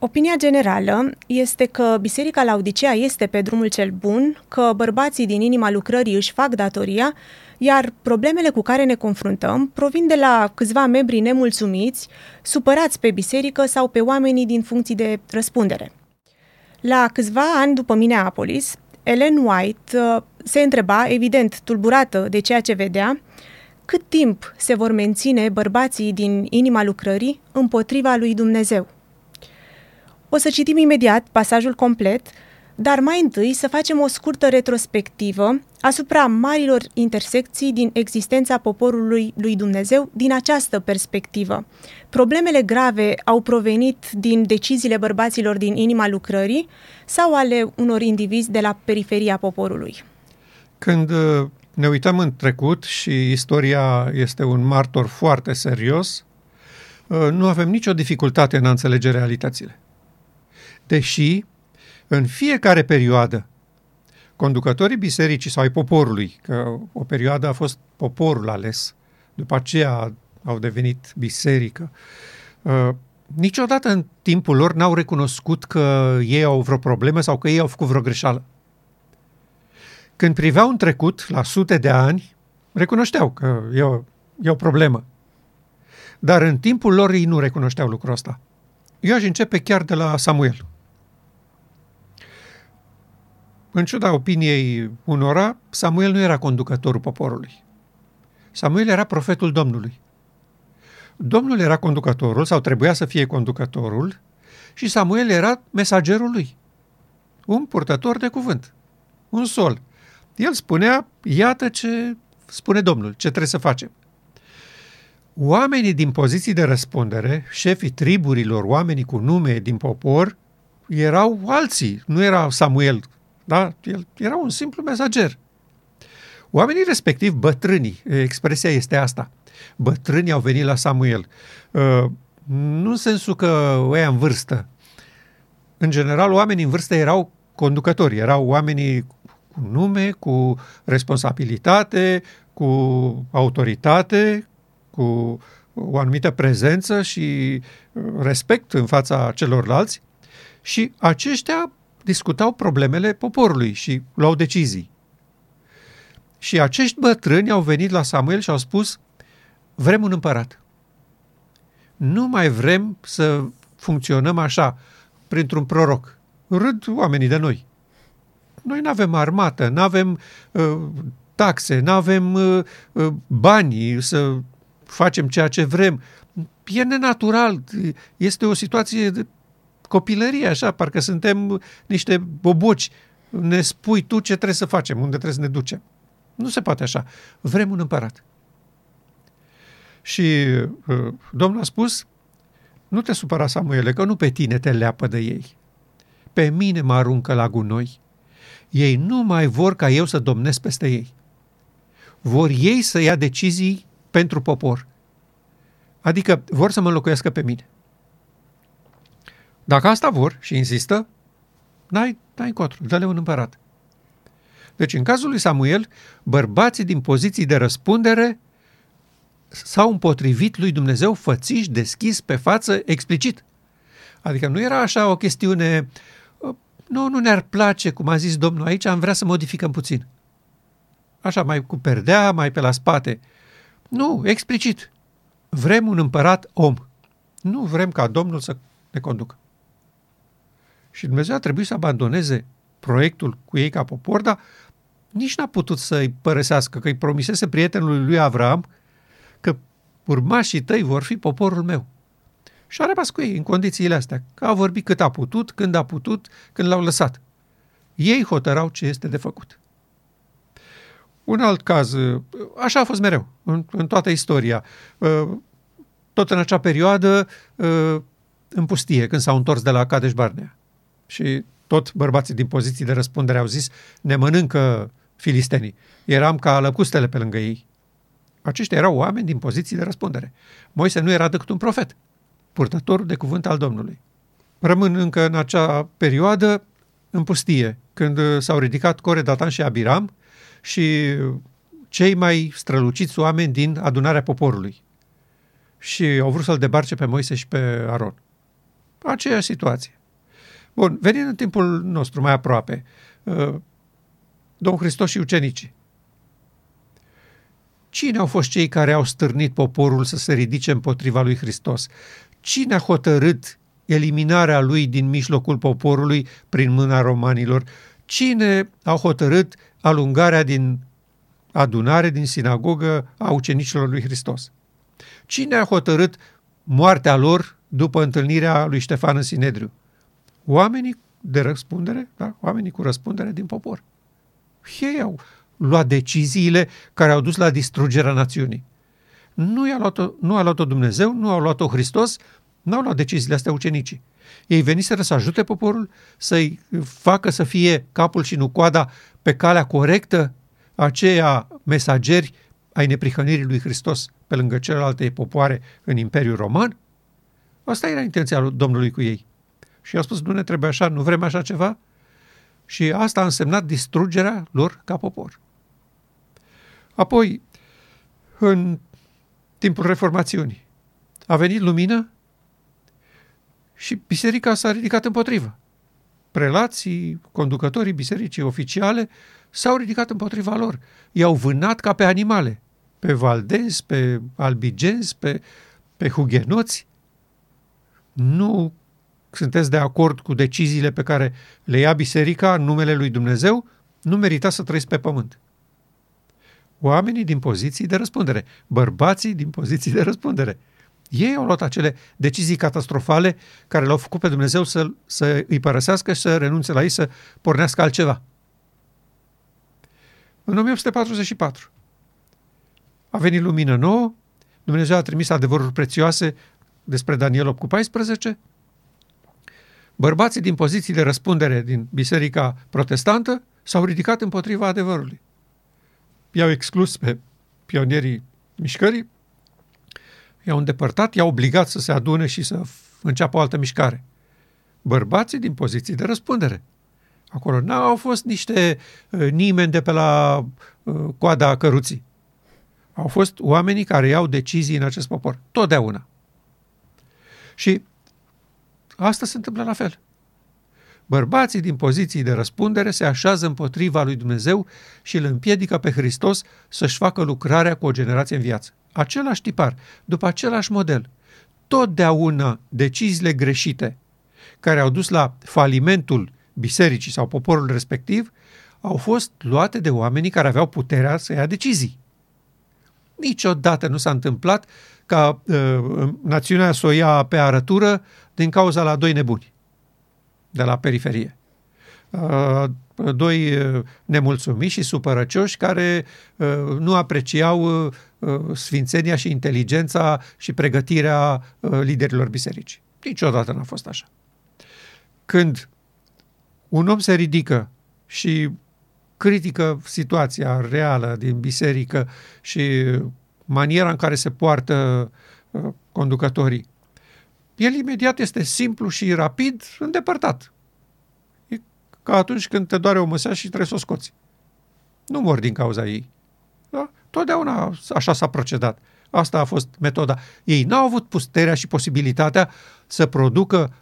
Opinia generală este că Biserica Laodicea este pe drumul cel bun, că bărbații din inima lucrării își fac datoria, iar problemele cu care ne confruntăm provin de la câțiva membri nemulțumiți, supărați pe biserică sau pe oamenii din funcții de răspundere. La câțiva ani după Minneapolis, Ellen White uh, se întreba, evident tulburată de ceea ce vedea, cât timp se vor menține bărbații din inima lucrării împotriva lui Dumnezeu. O să citim imediat pasajul complet, dar mai întâi să facem o scurtă retrospectivă asupra marilor intersecții din existența poporului lui Dumnezeu din această perspectivă. Problemele grave au provenit din deciziile bărbaților din inima lucrării sau ale unor indivizi de la periferia poporului? Când uh, ne uităm în trecut și istoria este un martor foarte serios, uh, nu avem nicio dificultate în a înțelege realitățile. Deși, în fiecare perioadă, conducătorii bisericii sau ai poporului, că o perioadă a fost poporul ales, după aceea au devenit biserică, uh, niciodată în timpul lor n-au recunoscut că ei au vreo problemă sau că ei au făcut vreo greșeală. Când priveau în trecut, la sute de ani, recunoșteau că e o, e o problemă. Dar în timpul lor ei nu recunoșteau lucrul ăsta. Eu aș începe chiar de la Samuel. În ciuda opiniei unora, Samuel nu era conducătorul poporului. Samuel era profetul Domnului. Domnul era conducătorul sau trebuia să fie conducătorul și Samuel era mesagerul lui. Un purtător de cuvânt. Un sol. El spunea, iată ce spune Domnul, ce trebuie să facem. Oamenii din poziții de răspundere, șefii triburilor, oamenii cu nume din popor, erau alții, nu era Samuel, da? El era un simplu mesager. Oamenii respectiv, bătrânii, expresia este asta, bătrânii au venit la Samuel. Uh, nu în sensul că ăia în vârstă. În general, oamenii în vârstă erau conducători, erau oamenii cu nume, cu responsabilitate, cu autoritate, cu o anumită prezență și uh, respect în fața celorlalți și aceștia discutau problemele poporului și luau decizii. Și acești bătrâni au venit la Samuel și au spus, vrem un împărat. Nu mai vrem să funcționăm așa, printr-un proroc. Râd oamenii de noi. Noi nu avem armată, nu avem uh, taxe, nu avem uh, uh, bani să facem ceea ce vrem. E nenatural, este o situație de copilărie, așa, parcă suntem niște boboci. Ne spui tu ce trebuie să facem, unde trebuie să ne ducem. Nu se poate așa. Vrem un împărat. Și uh, Domnul a spus, nu te supăra, Samuele, că nu pe tine te leapă de ei. Pe mine mă aruncă la gunoi. Ei nu mai vor ca eu să domnesc peste ei. Vor ei să ia decizii pentru popor. Adică vor să mă înlocuiască pe mine. Dacă asta vor și insistă, n-ai, n-ai încotro, dă-le un împărat. Deci, în cazul lui Samuel, bărbații din poziții de răspundere s-au împotrivit lui Dumnezeu fățiși, deschis, pe față, explicit. Adică nu era așa o chestiune, nu, nu ne-ar place, cum a zis Domnul aici, am vrea să modificăm puțin. Așa, mai cu perdea, mai pe la spate. Nu, explicit. Vrem un împărat om. Nu vrem ca Domnul să ne conducă. Și Dumnezeu a trebuit să abandoneze proiectul cu ei ca popor, dar nici n-a putut să-i părăsească, că îi promisese prietenului lui Avram că urmașii tăi vor fi poporul meu. Și a rămas cu ei în condițiile astea, că a vorbit cât a putut, când a putut, când l-au lăsat. Ei hotărau ce este de făcut. Un alt caz, așa a fost mereu, în, în toată istoria. Tot în acea perioadă, în pustie, când s-au întors de la Cadeș Barnea și tot bărbații din poziții de răspundere au zis, ne mănâncă filistenii. Eram ca lăcustele pe lângă ei. Aceștia erau oameni din poziții de răspundere. Moise nu era decât un profet, purtător de cuvânt al Domnului. Rămân încă în acea perioadă în pustie, când s-au ridicat Core, Datan și Abiram și cei mai străluciți oameni din adunarea poporului. Și au vrut să-l debarce pe Moise și pe Aron. Aceeași situație. Bun, venind în timpul nostru mai aproape, uh, Domnul Hristos și ucenicii. Cine au fost cei care au stârnit poporul să se ridice împotriva lui Hristos? Cine a hotărât eliminarea lui din mijlocul poporului prin mâna romanilor? Cine a hotărât alungarea din adunare, din sinagogă a ucenicilor lui Hristos? Cine a hotărât moartea lor după întâlnirea lui Ștefan în Sinedriu? Oamenii de răspundere, da? oamenii cu răspundere din popor. Ei au luat deciziile care au dus la distrugerea națiunii. Nu, i-a luat-o, nu a luat-o Dumnezeu, nu a luat-o Hristos, nu au luat deciziile astea ucenicii. Ei veniseră să ajute poporul, să-i facă să fie capul și nu coada pe calea corectă aceia mesageri ai neprihănirii lui Hristos pe lângă celelalte popoare în Imperiul Roman? Asta era intenția lui Domnului cu ei. Și i-a spus, nu ne trebuie așa, nu vrem așa ceva? Și asta a însemnat distrugerea lor ca popor. Apoi, în timpul reformațiunii, a venit lumină și biserica s-a ridicat împotrivă. Prelații, conducătorii bisericii oficiale s-au ridicat împotriva lor. I-au vânat ca pe animale, pe valdenzi, pe albigenzi, pe, pe hugenoți. Nu sunteți de acord cu deciziile pe care le ia biserica în numele lui Dumnezeu, nu merita să trăiți pe pământ. Oamenii din poziții de răspundere, bărbații din poziții de răspundere. Ei au luat acele decizii catastrofale care l-au făcut pe Dumnezeu să, să îi părăsească și să renunțe la ei, să pornească altceva. În 1844 a venit lumină nouă, Dumnezeu a trimis adevăruri prețioase despre Daniel 8 cu 14, bărbații din poziții de răspundere din biserica protestantă s-au ridicat împotriva adevărului. I-au exclus pe pionierii mișcării, i-au îndepărtat, i-au obligat să se adune și să înceapă o altă mișcare. Bărbații din poziții de răspundere. Acolo n-au fost niște uh, nimeni de pe la uh, coada căruții. Au fost oamenii care iau decizii în acest popor. Totdeauna. Și asta se întâmplă la fel. Bărbații din poziții de răspundere se așează împotriva lui Dumnezeu și îl împiedică pe Hristos să-și facă lucrarea cu o generație în viață. Același tipar, după același model. Totdeauna deciziile greșite care au dus la falimentul bisericii sau poporul respectiv au fost luate de oamenii care aveau puterea să ia decizii. Niciodată nu s-a întâmplat ca uh, națiunea să o ia pe arătură din cauza la doi nebuni de la periferie. Uh, doi uh, nemulțumiți și supărăcioși care uh, nu apreciau uh, sfințenia și inteligența și pregătirea uh, liderilor bisericii. Niciodată n-a fost așa. Când un om se ridică și critică situația reală din biserică și maniera în care se poartă uh, conducătorii, el imediat este simplu și rapid îndepărtat. E ca atunci când te doare o măsea și trebuie să o scoți. Nu mor din cauza ei. Da? Totdeauna așa s-a procedat. Asta a fost metoda. Ei n-au avut puterea și posibilitatea să producă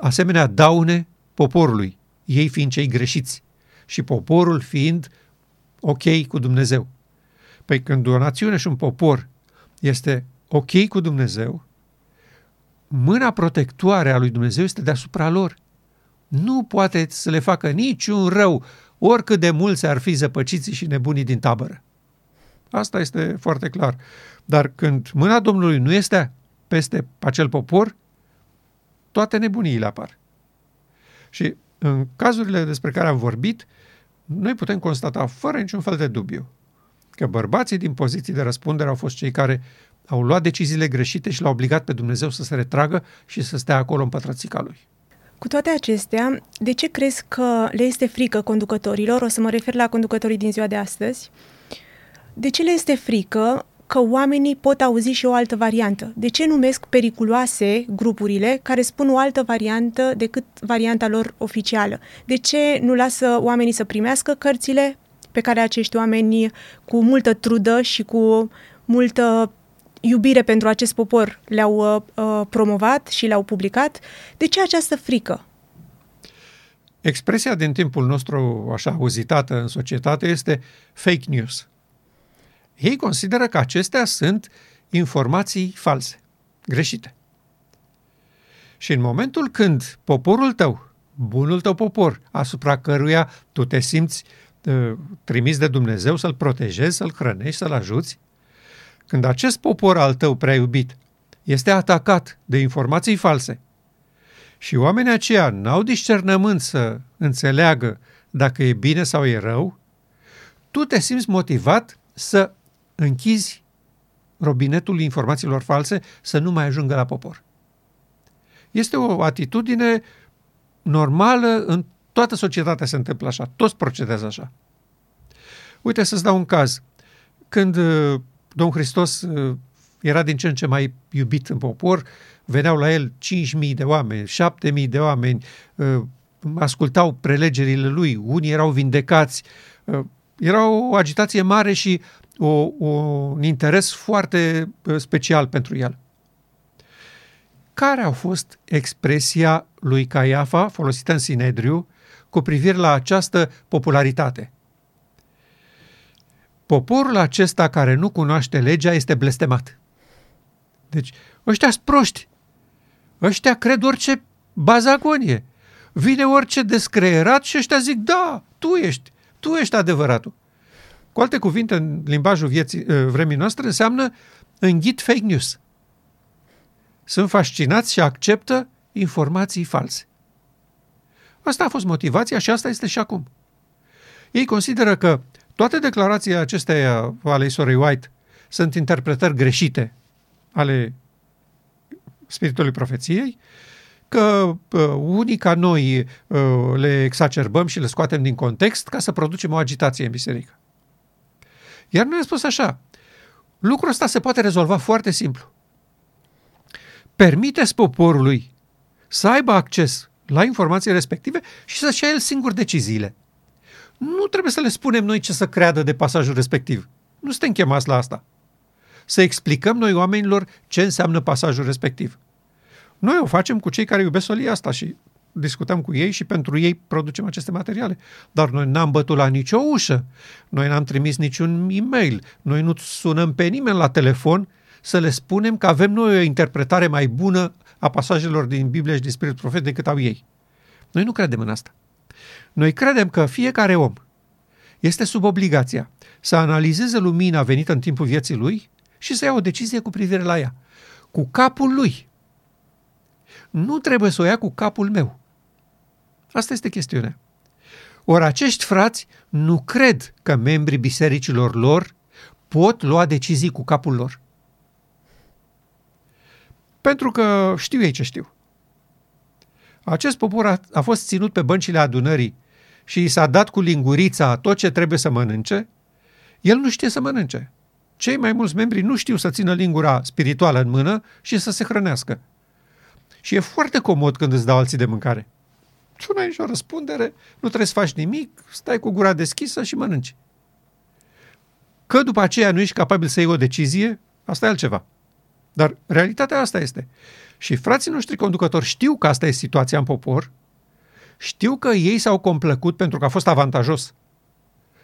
asemenea daune poporului, ei fiind cei greșiți și poporul fiind ok cu Dumnezeu. Păi când o națiune și un popor este ok cu Dumnezeu, mâna protectoare a lui Dumnezeu este deasupra lor. Nu poate să le facă niciun rău, oricât de mulți ar fi zăpăciții și nebunii din tabără. Asta este foarte clar. Dar când mâna Domnului nu este peste acel popor, toate nebuniile apar. Și în cazurile despre care am vorbit, noi putem constata fără niciun fel de dubiu că bărbații din poziții de răspundere au fost cei care au luat deciziile greșite și l-au obligat pe Dumnezeu să se retragă și să stea acolo în pătrățica lui. Cu toate acestea, de ce crezi că le este frică conducătorilor? O să mă refer la conducătorii din ziua de astăzi. De ce le este frică că oamenii pot auzi și o altă variantă? De ce numesc periculoase grupurile care spun o altă variantă decât varianta lor oficială? De ce nu lasă oamenii să primească cărțile pe care acești oameni cu multă trudă și cu multă iubire pentru acest popor le-au uh, uh, promovat și le-au publicat, de ce această frică? Expresia din timpul nostru așa auzitată în societate este fake news. Ei consideră că acestea sunt informații false, greșite. Și în momentul când poporul tău, bunul tău popor, asupra căruia tu te simți uh, trimis de Dumnezeu să-l protejezi, să-l hrănești, să-l ajuți, când acest popor al tău prea iubit este atacat de informații false și oamenii aceia n-au discernământ să înțeleagă dacă e bine sau e rău, tu te simți motivat să închizi robinetul informațiilor false să nu mai ajungă la popor. Este o atitudine normală, în toată societatea se întâmplă așa, toți procedează așa. Uite să-ți dau un caz. Când uh, Domnul Hristos uh, era din ce în ce mai iubit în popor, veneau la el 5.000 de oameni, 7.000 de oameni, uh, ascultau prelegerile lui, unii erau vindecați, era o agitație mare și o, o, un interes foarte special pentru el. Care a fost expresia lui Caiafa folosită în Sinedriu cu privire la această popularitate? Poporul acesta care nu cunoaște legea este blestemat. Deci, ăștia sunt proști. Ăștia cred orice bazagonie. Vine orice descreierat și ăștia zic, da, tu ești, tu ești adevăratul. Cu alte cuvinte, în limbajul vieții, uh, vremii noastre, înseamnă înghit fake news. Sunt fascinați și acceptă informații false. Asta a fost motivația și asta este și acum. Ei consideră că toate declarațiile acestea ale sorei White sunt interpretări greșite ale spiritului profeției, că uh, unii ca noi uh, le exacerbăm și le scoatem din context ca să producem o agitație în biserică. Iar noi am spus așa, lucrul ăsta se poate rezolva foarte simplu. Permiteți poporului să aibă acces la informații respective și să-și ia el singur deciziile. Nu trebuie să le spunem noi ce să creadă de pasajul respectiv. Nu suntem chemați la asta. Să explicăm noi oamenilor ce înseamnă pasajul respectiv. Noi o facem cu cei care iubesc solia asta și discutăm cu ei și pentru ei producem aceste materiale. Dar noi n-am bătut la nicio ușă, noi n-am trimis niciun e-mail, noi nu sunăm pe nimeni la telefon să le spunem că avem noi o interpretare mai bună a pasajelor din Biblie și din Spiritul Profet decât au ei. Noi nu credem în asta. Noi credem că fiecare om este sub obligația să analizeze lumina venită în timpul vieții lui și să ia o decizie cu privire la ea. Cu capul lui. Nu trebuie să o ia cu capul meu. Asta este chestiunea. Ori acești frați nu cred că membrii bisericilor lor pot lua decizii cu capul lor. Pentru că știu ei ce știu. Acest popor a, a fost ținut pe băncile adunării și i s-a dat cu lingurița tot ce trebuie să mănânce, el nu știe să mănânce. Cei mai mulți membri nu știu să țină lingura spirituală în mână și să se hrănească. Și e foarte comod când îți dau alții de mâncare. Tu nu ai nicio răspundere, nu trebuie să faci nimic, stai cu gura deschisă și mănânci. Că după aceea nu ești capabil să iei o decizie, asta e altceva. Dar realitatea asta este. Și frații noștri conducători știu că asta e situația în popor, știu că ei s-au complăcut pentru că a fost avantajos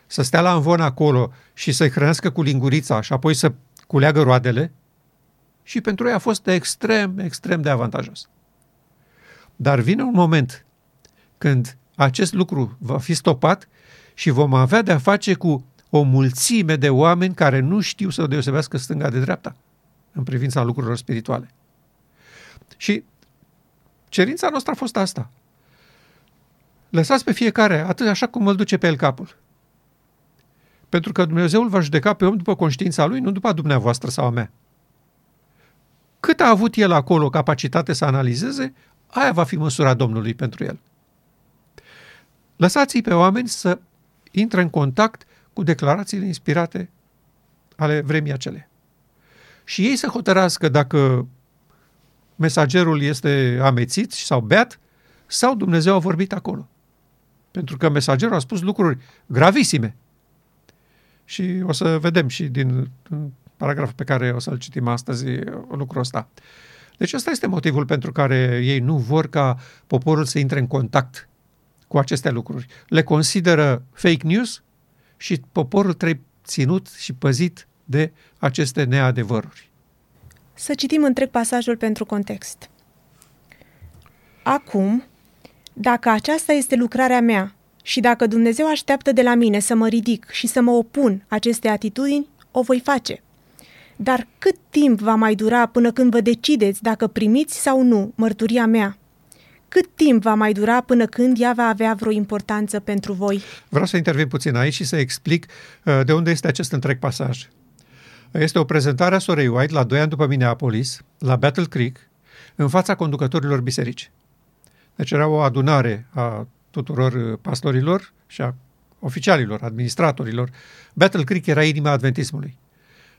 să stea la învon acolo și să-i hrănească cu lingurița și apoi să culeagă roadele și pentru ei a fost extrem, extrem de avantajos. Dar vine un moment când acest lucru va fi stopat și vom avea de-a face cu o mulțime de oameni care nu știu să deosebească stânga de dreapta în privința lucrurilor spirituale. Și cerința noastră a fost asta. Lăsați pe fiecare atât așa cum îl duce pe el capul. Pentru că Dumnezeu îl va judeca pe om după conștiința lui, nu după dumneavoastră sau a mea. Cât a avut el acolo capacitate să analizeze, aia va fi măsura Domnului pentru el. Lăsați-i pe oameni să intre în contact cu declarațiile inspirate ale vremii acele. Și ei să hotărască dacă mesagerul este amețit sau beat sau Dumnezeu a vorbit acolo. Pentru că mesagerul a spus lucruri gravisime. Și o să vedem și din paragraful pe care o să-l citim astăzi, lucrul ăsta. Deci ăsta este motivul pentru care ei nu vor ca poporul să intre în contact cu aceste lucruri. Le consideră fake news și poporul trebuie ținut și păzit de aceste neadevăruri. Să citim întreg pasajul pentru context. Acum, dacă aceasta este lucrarea mea și dacă Dumnezeu așteaptă de la mine să mă ridic și să mă opun aceste atitudini, o voi face. Dar cât timp va mai dura până când vă decideți dacă primiți sau nu mărturia mea? Cât timp va mai dura până când ea va avea vreo importanță pentru voi? Vreau să intervin puțin aici și să explic uh, de unde este acest întreg pasaj. Este o prezentare a sorei White la doi ani după Minneapolis, la Battle Creek, în fața conducătorilor biserici. Deci era o adunare a tuturor uh, pastorilor și a oficialilor, administratorilor. Battle Creek era inima adventismului.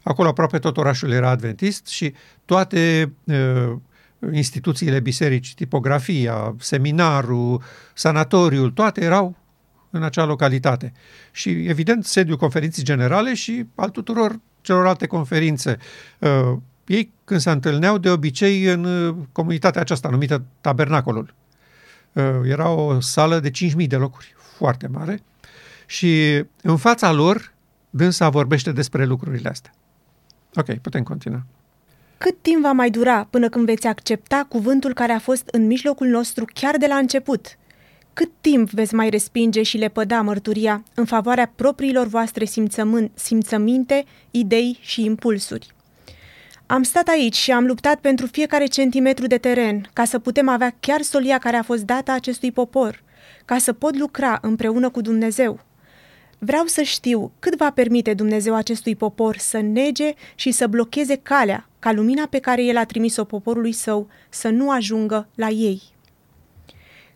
Acolo aproape tot orașul era adventist și toate uh, instituțiile biserici, tipografia, seminarul, sanatoriul, toate erau în acea localitate. Și, evident, sediul conferinței generale și al tuturor celorlalte conferințe. Uh, ei, când se întâlneau, de obicei în uh, comunitatea aceasta numită Tabernacolul. Uh, era o sală de 5.000 de locuri, foarte mare, și în fața lor dânsa vorbește despre lucrurile astea. Ok, putem continua. Cât timp va mai dura până când veți accepta cuvântul care a fost în mijlocul nostru chiar de la început? Cât timp veți mai respinge și lepăda mărturia în favoarea propriilor voastre simțăminte, idei și impulsuri? Am stat aici și am luptat pentru fiecare centimetru de teren ca să putem avea chiar solia care a fost dată acestui popor, ca să pot lucra împreună cu Dumnezeu. Vreau să știu cât va permite Dumnezeu acestui popor să nege și să blocheze calea ca lumina pe care El a trimis-o poporului său să nu ajungă la ei.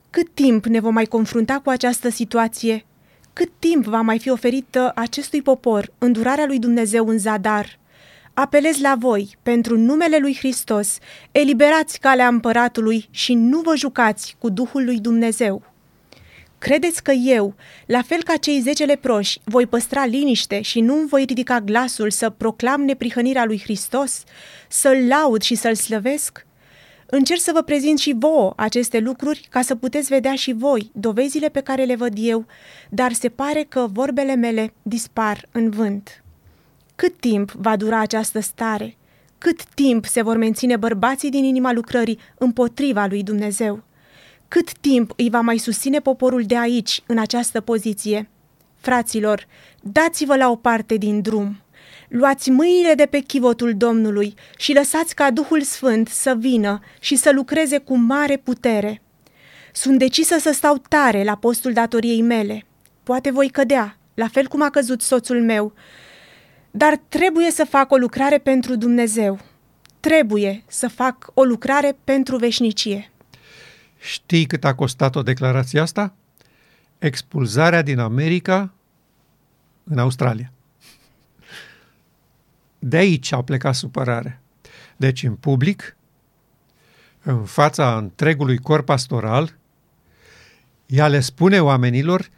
Cât timp ne vom mai confrunta cu această situație? Cât timp va mai fi oferită acestui popor îndurarea lui Dumnezeu în zadar? Apelez la voi, pentru numele lui Hristos, eliberați calea împăratului și nu vă jucați cu Duhul lui Dumnezeu. Credeți că eu, la fel ca cei zece leproși, voi păstra liniște și nu voi ridica glasul să proclam neprihănirea lui Hristos, să-L laud și să-L slăvesc? Încerc să vă prezint și vouă aceste lucruri ca să puteți vedea și voi dovezile pe care le văd eu, dar se pare că vorbele mele dispar în vânt. Cât timp va dura această stare? Cât timp se vor menține bărbații din inima lucrării împotriva lui Dumnezeu? Cât timp îi va mai susține poporul de aici, în această poziție? Fraților, dați-vă la o parte din drum. Luați mâinile de pe chivotul Domnului și lăsați ca Duhul Sfânt să vină și să lucreze cu mare putere. Sunt decisă să stau tare la postul datoriei mele. Poate voi cădea, la fel cum a căzut soțul meu, dar trebuie să fac o lucrare pentru Dumnezeu. Trebuie să fac o lucrare pentru veșnicie. Știi cât a costat o declarație asta? Expulzarea din America în Australia. De aici a plecat supărarea. Deci, în public, în fața întregului corp pastoral, ea le spune oamenilor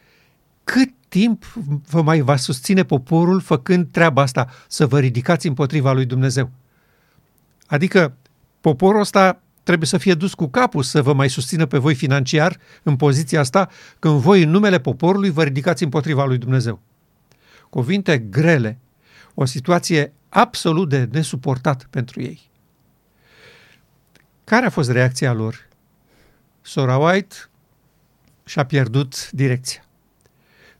cât timp vă mai va susține poporul făcând treaba asta, să vă ridicați împotriva lui Dumnezeu. Adică poporul ăsta trebuie să fie dus cu capul să vă mai susțină pe voi financiar în poziția asta când voi în numele poporului vă ridicați împotriva lui Dumnezeu. Cuvinte grele, o situație absolut de nesuportat pentru ei. Care a fost reacția lor? Sora White și-a pierdut direcția.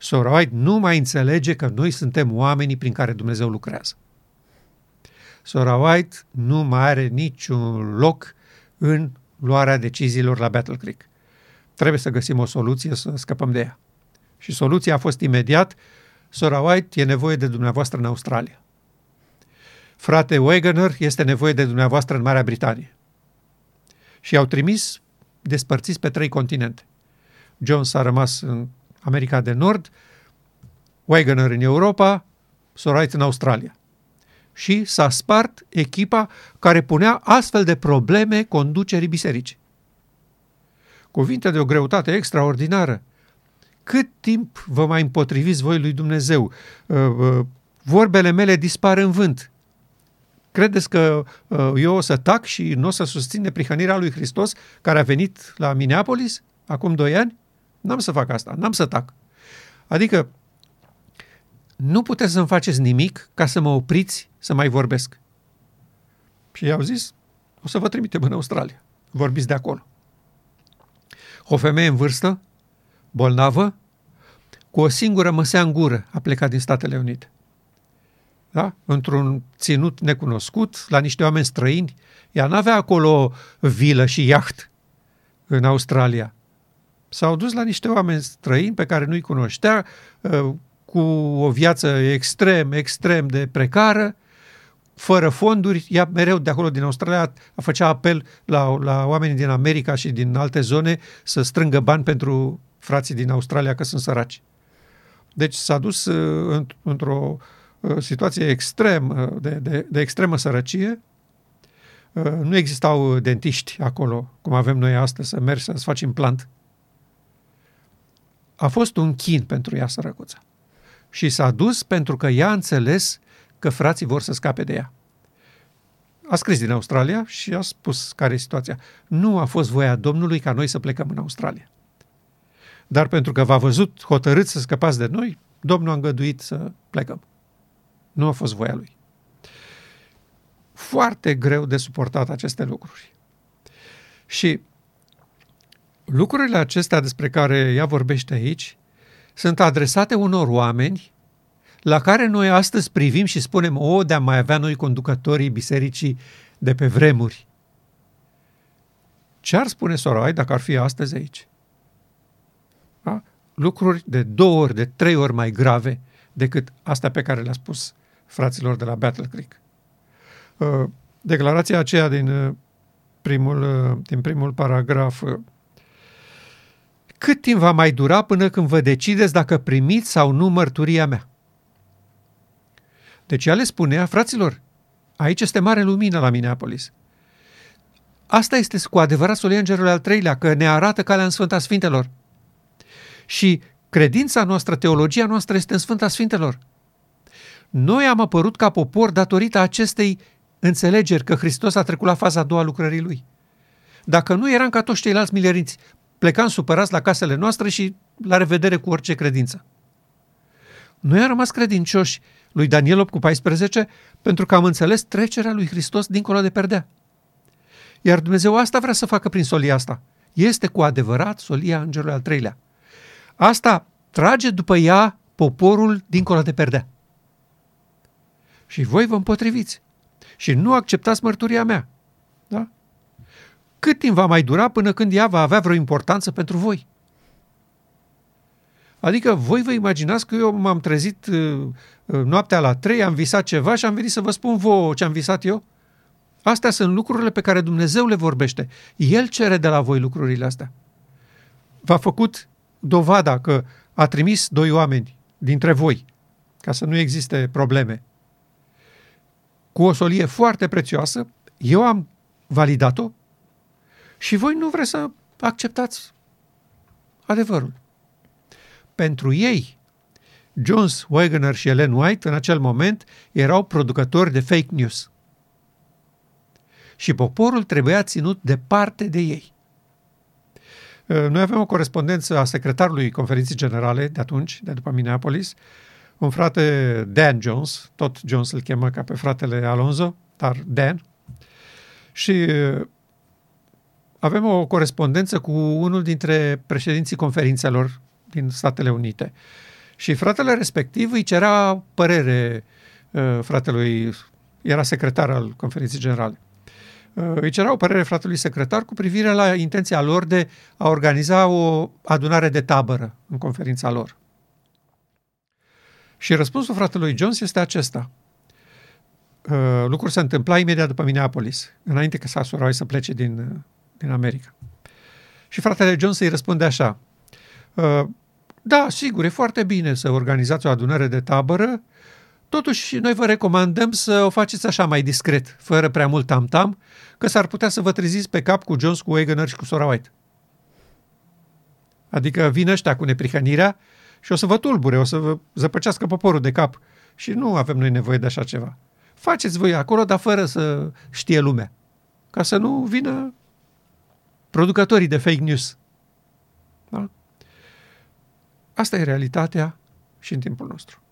Sora White nu mai înțelege că noi suntem oamenii prin care Dumnezeu lucrează. Sora White nu mai are niciun loc în luarea deciziilor la Battle Creek. Trebuie să găsim o soluție să scăpăm de ea. Și soluția a fost imediat, Sora White e nevoie de dumneavoastră în Australia. Frate Wagoner este nevoie de dumneavoastră în Marea Britanie. Și au trimis despărțiți pe trei continente. Jones a rămas în America de Nord, Wagoner în Europa, Sorite în Australia. Și s-a spart echipa care punea astfel de probleme conducerii bisericii. Cuvinte de o greutate extraordinară. Cât timp vă mai împotriviți voi lui Dumnezeu? Uh, uh, vorbele mele dispar în vânt. Credeți că uh, eu o să tac și nu o să susțin neprihănirea lui Hristos care a venit la Minneapolis acum doi ani? N-am să fac asta, n-am să tac. Adică nu puteți să-mi faceți nimic ca să mă opriți să mai vorbesc. Și i-au zis, o să vă trimitem în Australia. Vorbiți de acolo. O femeie în vârstă, bolnavă, cu o singură măsea în gură, a plecat din Statele Unite. Da? Într-un ținut necunoscut, la niște oameni străini. Ea n-avea acolo vilă și iaht în Australia. S-au dus la niște oameni străini pe care nu-i cunoștea, ă, cu o viață extrem, extrem de precară, fără fonduri, ea mereu de acolo din Australia făcea apel la, la oamenii din America și din alte zone să strângă bani pentru frații din Australia că sunt săraci. Deci s-a dus uh, într-o uh, situație extrem, uh, de, de, de extremă sărăcie. Nu existau dentiști acolo, cum avem noi astăzi, să mergi să-ți faci implant. A fost un chin pentru ea, sărăcuța. Și s-a dus pentru că ea a înțeles că frații vor să scape de ea. A scris din Australia și a spus care e situația. Nu a fost voia Domnului ca noi să plecăm în Australia. Dar pentru că v-a văzut hotărât să scăpați de noi, Domnul a îngăduit să plecăm. Nu a fost voia lui. Foarte greu de suportat aceste lucruri. Și lucrurile acestea despre care ea vorbește aici sunt adresate unor oameni la care noi astăzi privim și spunem, o, de-am mai avea noi conducătorii bisericii de pe vremuri. Ce ar spune Sorai dacă ar fi astăzi aici? Da? Lucruri de două ori, de trei ori mai grave decât astea pe care le-a spus fraților de la Battle Creek. Uh, declarația aceea din uh, primul, uh, din primul paragraf cât timp va mai dura până când vă decideți dacă primiți sau nu mărturia mea? Deci ea le spunea, fraților, aici este mare lumină la Minneapolis. Asta este cu adevărat solia îngerului al treilea, că ne arată calea în Sfânta Sfintelor. Și credința noastră, teologia noastră este în Sfânta Sfintelor. Noi am apărut ca popor datorită acestei înțelegeri că Hristos a trecut la faza a doua lucrării Lui. Dacă nu eram ca toți ceilalți mileriți, plecam supărați la casele noastre și la revedere cu orice credință. Noi am rămas credincioși lui Daniel 8 cu 14 pentru că am înțeles trecerea lui Hristos dincolo de perdea. Iar Dumnezeu asta vrea să facă prin solia asta. Este cu adevărat solia îngerului al treilea. Asta trage după ea poporul dincolo de perdea. Și voi vă împotriviți. Și nu acceptați mărturia mea. Da? Cât timp va mai dura până când ea va avea vreo importanță pentru voi? Adică voi vă imaginați că eu m-am trezit uh, uh, noaptea la trei, am visat ceva și am venit să vă spun vouă ce am visat eu? Astea sunt lucrurile pe care Dumnezeu le vorbește. El cere de la voi lucrurile astea. V-a făcut dovada că a trimis doi oameni dintre voi, ca să nu existe probleme, cu o solie foarte prețioasă, eu am validat-o și voi nu vreți să acceptați adevărul. Pentru ei, Jones, Wagner și Ellen White în acel moment erau producători de fake news. Și poporul trebuia ținut departe de ei. Uh, noi avem o corespondență a secretarului conferinței generale de atunci, de după Minneapolis, un frate Dan Jones, tot Jones îl chemă ca pe fratele Alonso, dar Dan, și uh, avem o corespondență cu unul dintre președinții conferințelor din Statele Unite. Și fratele respectiv îi cerea părere uh, fratelui, era secretar al conferinței generale. Uh, îi cerea o părere fratelui secretar cu privire la intenția lor de a organiza o adunare de tabără în conferința lor. Și răspunsul fratelui Jones este acesta. Uh, lucrul se întâmpla imediat după Minneapolis, înainte ca Sassuroi să plece din, din America. Și fratele Jones îi răspunde așa. Da, sigur, e foarte bine să organizați o adunare de tabără, totuși noi vă recomandăm să o faceți așa mai discret, fără prea mult tam-tam, că s-ar putea să vă treziți pe cap cu Jones, cu Wegener și cu Sora White. Adică vin ăștia cu neprihănirea și o să vă tulbure, o să vă zăpăcească poporul de cap. Și nu avem noi nevoie de așa ceva. Faceți voi acolo, dar fără să știe lumea. Ca să nu vină producătorii de fake news. Da? Asta e realitatea și în timpul nostru.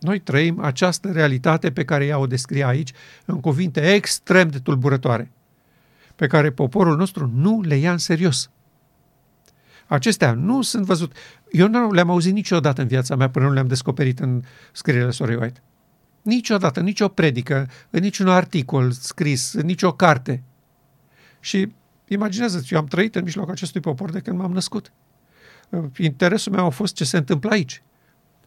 Noi trăim această realitate pe care ea o descrie aici în cuvinte extrem de tulburătoare, pe care poporul nostru nu le ia în serios. Acestea nu sunt văzut. Eu nu le-am auzit niciodată în viața mea până nu le-am descoperit în scrierile Sorei White. Niciodată, nicio predică, în niciun articol scris, în nicio carte. Și imaginează-ți, eu am trăit în mijlocul acestui popor de când m-am născut. Interesul meu a fost ce se întâmplă aici.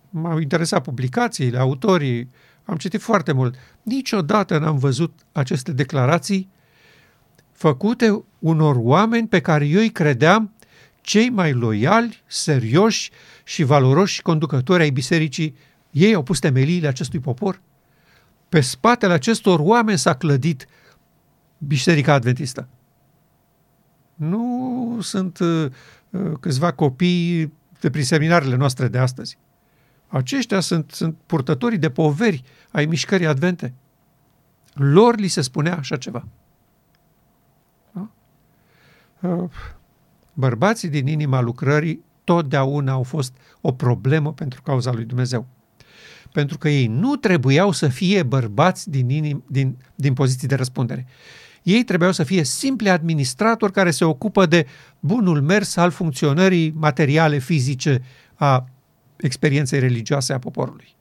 M-au interesat publicațiile, autorii, am citit foarte mult. Niciodată n-am văzut aceste declarații făcute unor oameni pe care eu îi credeam cei mai loiali, serioși și valoroși conducători ai bisericii, ei au pus temeliile acestui popor. Pe spatele acestor oameni s-a clădit Biserica Adventistă. Nu sunt uh, uh, câțiva copii de prin seminarele noastre de astăzi. Aceștia sunt, sunt purtătorii de poveri ai mișcării advente. Lor li se spunea așa ceva. Da? Uh, Bărbații din inima lucrării totdeauna au fost o problemă pentru cauza lui Dumnezeu. Pentru că ei nu trebuiau să fie bărbați din, inim, din, din poziții de răspundere. Ei trebuiau să fie simpli administratori care se ocupă de bunul mers al funcționării materiale, fizice a experienței religioase a poporului.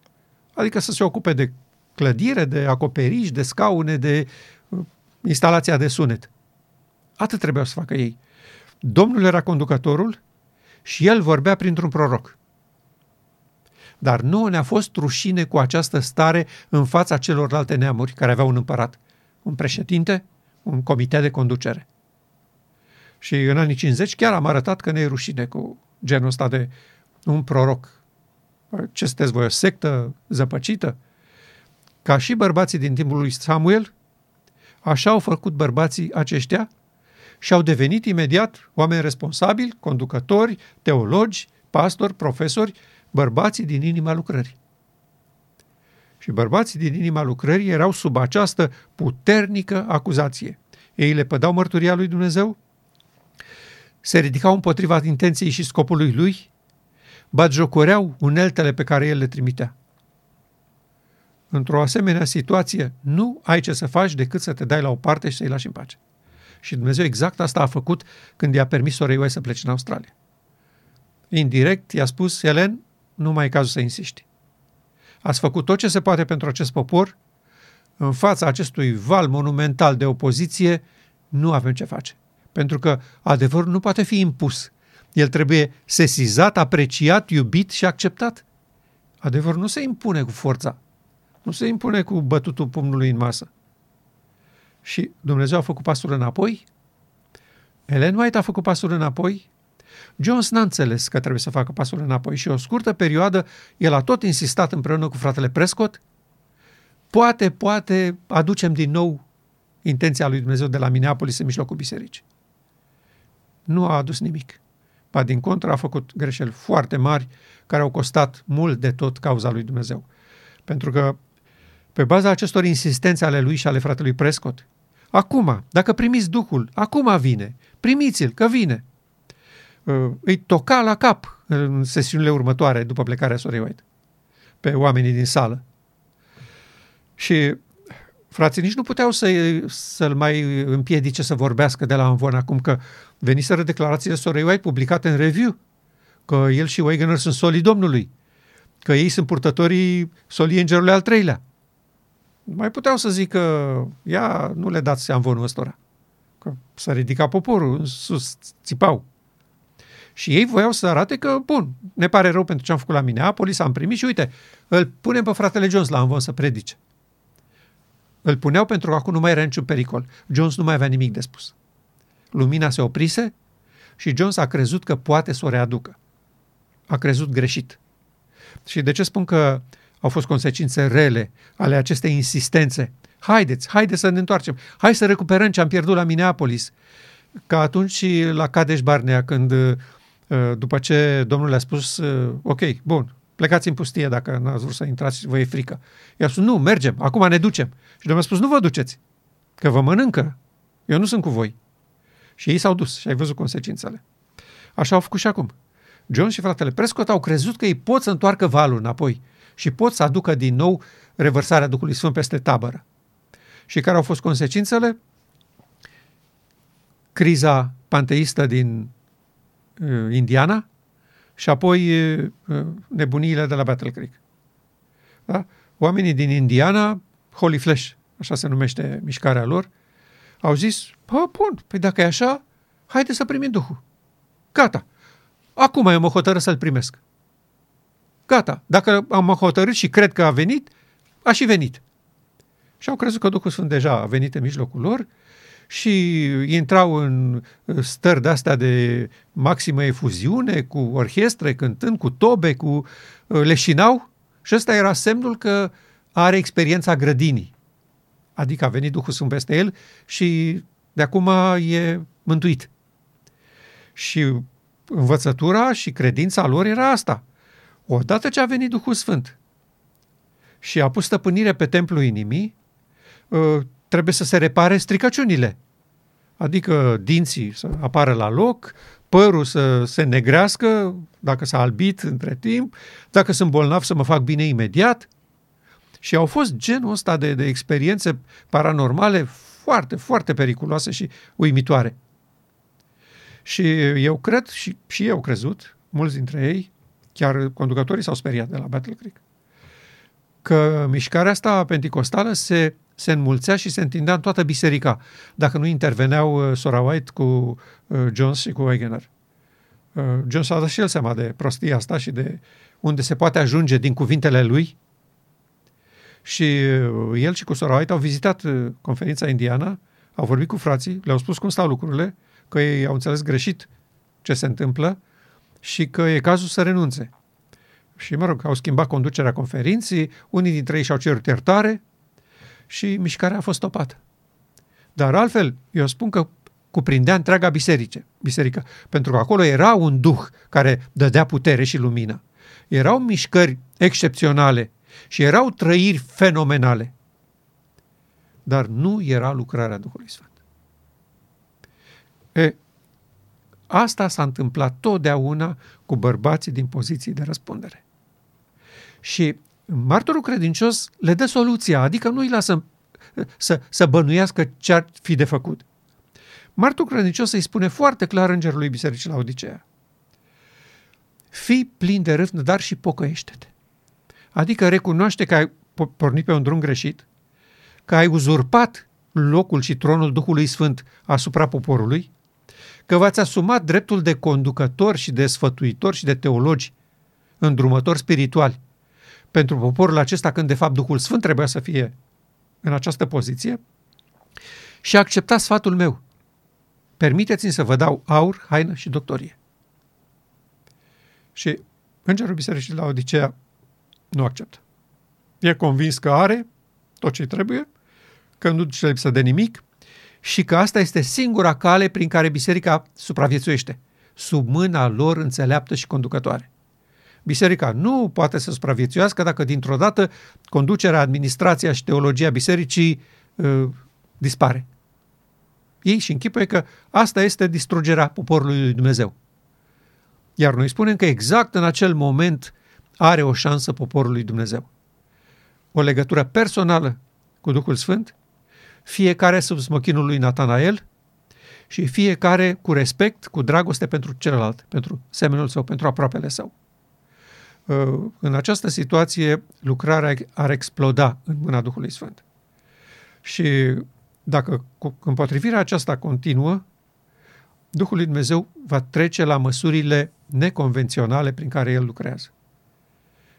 Adică să se ocupe de clădire, de acoperiș, de scaune, de uh, instalația de sunet. Atât trebuiau să facă ei. Domnul era conducătorul și el vorbea printr-un proroc. Dar nu ne-a fost rușine cu această stare în fața celorlalte neamuri care aveau un împărat, un președinte, un comitet de conducere. Și în anii 50 chiar am arătat că ne e rușine cu genul ăsta de un proroc. Ce sunteți voi, o sectă zăpăcită? Ca și bărbații din timpul lui Samuel, așa au făcut bărbații aceștia și au devenit imediat oameni responsabili, conducători, teologi, pastori, profesori, bărbații din inima lucrării. Și bărbații din inima lucrării erau sub această puternică acuzație. Ei le pădau mărturia lui Dumnezeu, se ridicau împotriva intenției și scopului lui, batjocoreau uneltele pe care el le trimitea. Într-o asemenea situație, nu ai ce să faci decât să te dai la o parte și să-i lași în pace. Și Dumnezeu exact asta a făcut când i-a permis sorei Ioai să plece în Australia. Indirect i-a spus, Helen, nu mai e cazul să insiști. Ați făcut tot ce se poate pentru acest popor, în fața acestui val monumental de opoziție, nu avem ce face. Pentru că adevărul nu poate fi impus. El trebuie sesizat, apreciat, iubit și acceptat. Adevărul nu se impune cu forța. Nu se impune cu bătutul pumnului în masă. Și Dumnezeu a făcut pasul înapoi, Ellen White a făcut pasul înapoi, Jones n-a înțeles că trebuie să facă pasul înapoi și o scurtă perioadă el a tot insistat împreună cu fratele Prescott, poate, poate aducem din nou intenția lui Dumnezeu de la Minneapolis în mijlocul bisericii. Nu a adus nimic. Ba din contră a făcut greșeli foarte mari care au costat mult de tot cauza lui Dumnezeu. Pentru că pe baza acestor insistențe ale lui și ale fratelui Prescott, Acum, dacă primiți Duhul, acum vine. Primiți-l, că vine. Uh, îi toca la cap în sesiunile următoare, după plecarea Sorei White, pe oamenii din sală. Și frații nici nu puteau să, să-l mai împiedice să vorbească de la învon acum că veniseră declarațiile Sorei White publicate în review, că el și Wegener sunt solii Domnului, că ei sunt purtătorii solii îngerului al treilea mai puteau să zică, ia, nu le dați amvonul ăstora. Că s-a ridicat poporul în sus, țipau. Și ei voiau să arate că, bun, ne pare rău pentru ce am făcut la Minneapolis, am primit și uite, îl punem pe fratele Jones la amvon să predice. Îl puneau pentru că acum nu mai era niciun pericol. Jones nu mai avea nimic de spus. Lumina se oprise și Jones a crezut că poate să o readucă. A crezut greșit. Și de ce spun că au fost consecințe rele ale acestei insistențe. Haideți, haideți să ne întoarcem. Hai să recuperăm ce am pierdut la Minneapolis. Ca atunci și la Cadeș Barnea, când uh, după ce Domnul le-a spus, uh, ok, bun, plecați în pustie dacă n-ați vrut să intrați și vă e frică. I-a spus, nu, mergem, acum ne ducem. Și Domnul a spus, nu vă duceți, că vă mănâncă. Eu nu sunt cu voi. Și ei s-au dus și ai văzut consecințele. Așa au făcut și acum. John și fratele Prescott au crezut că ei pot să întoarcă valul înapoi și pot să aducă din nou revărsarea Duhului Sfânt peste tabără. Și care au fost consecințele? Criza panteistă din uh, Indiana și apoi uh, nebuniile de la Battle Creek. Da? Oamenii din Indiana, Holy Flash, așa se numește mișcarea lor, au zis, bă, bun, păi dacă e așa, haide să primim Duhul. Gata. Acum eu mă hotărât să-l primesc. Gata. Dacă am hotărât și cred că a venit, a și venit. Și au crezut că Duhul Sfânt deja a venit în mijlocul lor și intrau în stări de-astea de maximă efuziune, cu orchestre cântând, cu tobe, cu uh, leșinau și ăsta era semnul că are experiența grădinii. Adică a venit Duhul Sfânt peste el și de acum e mântuit. Și învățătura și credința lor era asta. Odată ce a venit Duhul Sfânt și a pus stăpânire pe templul inimii, ă, trebuie să se repare stricăciunile. Adică dinții să apară la loc, părul să se negrească, dacă s-a albit între timp, dacă sunt bolnav să mă fac bine imediat. Și au fost genul ăsta de, de experiențe paranormale foarte, foarte periculoase și uimitoare. Și eu cred, și, și eu crezut, mulți dintre ei, chiar conducătorii s-au speriat de la Battle Creek, că mișcarea asta penticostală se, se înmulțea și se întindea în toată biserica, dacă nu interveneau uh, Sora White cu uh, Jones și cu Wegener. Uh, Jones a dat și el seama de prostia asta și de unde se poate ajunge din cuvintele lui. Și uh, el și cu Sora White au vizitat uh, conferința indiană, au vorbit cu frații, le-au spus cum stau lucrurile că ei au înțeles greșit ce se întâmplă și că e cazul să renunțe. Și, mă rog, au schimbat conducerea conferinței, unii dintre ei și-au cerut iertare și mișcarea a fost stopată. Dar altfel, eu spun că cuprindea întreaga biserică, biserică, pentru că acolo era un duh care dădea putere și lumină. Erau mișcări excepționale și erau trăiri fenomenale. Dar nu era lucrarea Duhului Sfânt. E, asta s-a întâmplat totdeauna cu bărbații din poziții de răspundere. Și martorul credincios le dă soluția, adică nu îi lasă să, să bănuiască ce ar fi de făcut. Martorul credincios îi spune foarte clar îngerului Bisericii la Odiceea. Fii plin de râvnă, dar și pocăiește-te. Adică recunoaște că ai pornit pe un drum greșit, că ai uzurpat locul și tronul Duhului Sfânt asupra poporului că v-ați asumat dreptul de conducător și de sfătuitor și de teologi, îndrumători spirituali, pentru poporul acesta când de fapt Duhul Sfânt trebuia să fie în această poziție și acceptați sfatul meu. Permiteți-mi să vă dau aur, haină și doctorie. Și Îngerul Bisericii la Odiseea nu acceptă. E convins că are tot ce trebuie, că nu duce lipsă de nimic și că asta este singura cale prin care biserica supraviețuiește, sub mâna lor înțeleaptă și conducătoare. Biserica nu poate să supraviețuiască dacă dintr-o dată conducerea, administrația și teologia bisericii uh, dispare. Ei și închipuie că asta este distrugerea poporului lui Dumnezeu. Iar noi spunem că exact în acel moment are o șansă poporul lui Dumnezeu. O legătură personală cu Duhul Sfânt fiecare sub smochinul lui Natanael și fiecare cu respect, cu dragoste pentru celălalt, pentru semenul său, pentru aproapele său. Uh, în această situație, lucrarea ar exploda în mâna Duhului Sfânt. Și dacă împotrivirea aceasta continuă, Duhul lui Dumnezeu va trece la măsurile neconvenționale prin care el lucrează.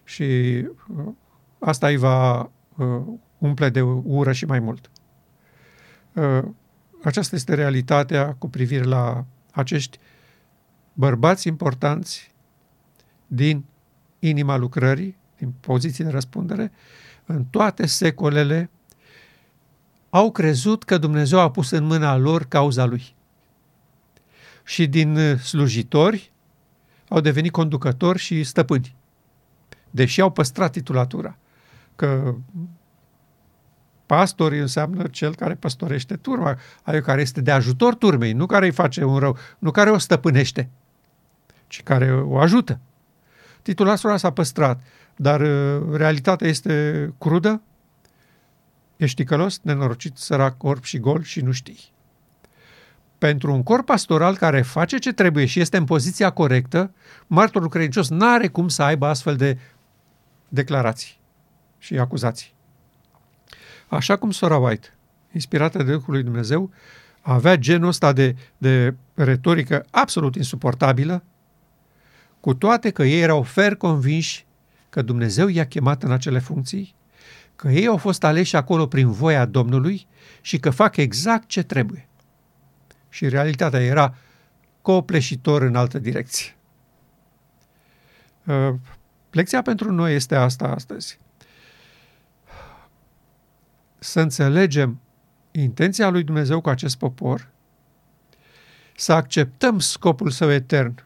Și uh, asta îi va uh, umple de ură și mai mult. Uh, aceasta este realitatea cu privire la acești bărbați importanți din inima lucrării, din poziții de răspundere, în toate secolele, au crezut că Dumnezeu a pus în mâna lor cauza lui. Și din slujitori au devenit conducători și stăpâni. deși au păstrat titulatura. Că pastor înseamnă cel care păstorește turma, adică care este de ajutor turmei, nu care îi face un rău, nu care o stăpânește, ci care o ajută. Titulatura s-a păstrat, dar uh, realitatea este crudă, ești ticălos, nenorocit, sărac, orb și gol și nu știi. Pentru un corp pastoral care face ce trebuie și este în poziția corectă, martorul credincios nu are cum să aibă astfel de declarații și acuzații. Așa cum sora White, inspirată de Duhul lui Dumnezeu, avea genul ăsta de, de retorică absolut insuportabilă, cu toate că ei erau fer convinși că Dumnezeu i-a chemat în acele funcții, că ei au fost aleși acolo prin voia Domnului și că fac exact ce trebuie. Și realitatea era copleșitor în altă direcție. Uh, lecția pentru noi este asta astăzi. Să înțelegem intenția lui Dumnezeu cu acest popor, să acceptăm scopul său etern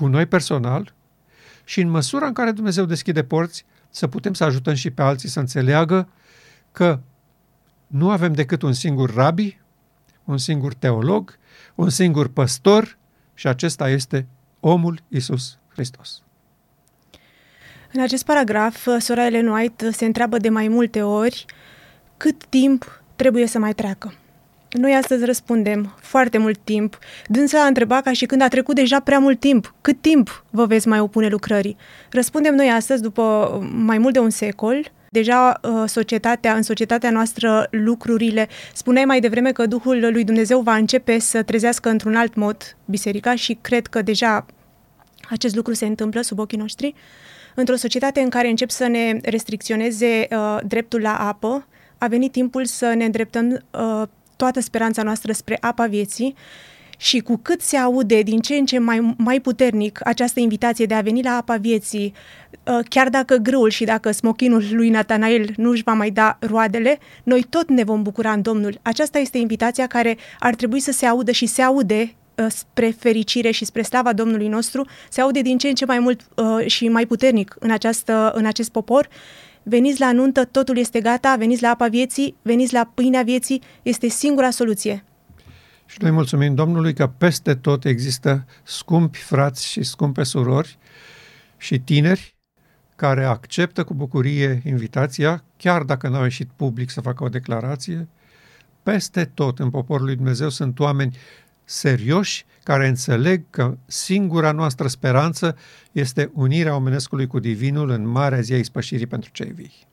cu noi personal și în măsura în care Dumnezeu deschide porți, să putem să ajutăm și pe alții să înțeleagă că nu avem decât un singur rabi, un singur teolog, un singur păstor și acesta este omul Isus Hristos. În acest paragraf, sora Ellen White se întreabă de mai multe ori cât timp trebuie să mai treacă. Noi astăzi răspundem foarte mult timp. Dânsa a întrebat ca și când a trecut deja prea mult timp. Cât timp vă veți mai opune lucrării? Răspundem noi astăzi, după mai mult de un secol, Deja uh, societatea, în societatea noastră lucrurile, spuneai mai devreme că Duhul lui Dumnezeu va începe să trezească într-un alt mod biserica și cred că deja acest lucru se întâmplă sub ochii noștri. Într-o societate în care încep să ne restricționeze uh, dreptul la apă, a venit timpul să ne îndreptăm uh, toată speranța noastră spre apa vieții și cu cât se aude din ce în ce mai, mai puternic această invitație de a veni la apa vieții, uh, chiar dacă grâul și dacă smochinul lui Natanael nu își va mai da roadele, noi tot ne vom bucura în Domnul. Aceasta este invitația care ar trebui să se audă și se aude uh, spre fericire și spre slava Domnului nostru, se aude din ce în ce mai mult uh, și mai puternic în, această, în acest popor veniți la nuntă, totul este gata, veniți la apa vieții, veniți la pâinea vieții, este singura soluție. Și noi mulțumim Domnului că peste tot există scumpi frați și scumpe surori și tineri care acceptă cu bucurie invitația, chiar dacă n-au ieșit public să facă o declarație. Peste tot în poporul lui Dumnezeu sunt oameni serioși care înțeleg că singura noastră speranță este unirea omenescului cu divinul în marea zi a ispășirii pentru cei vii.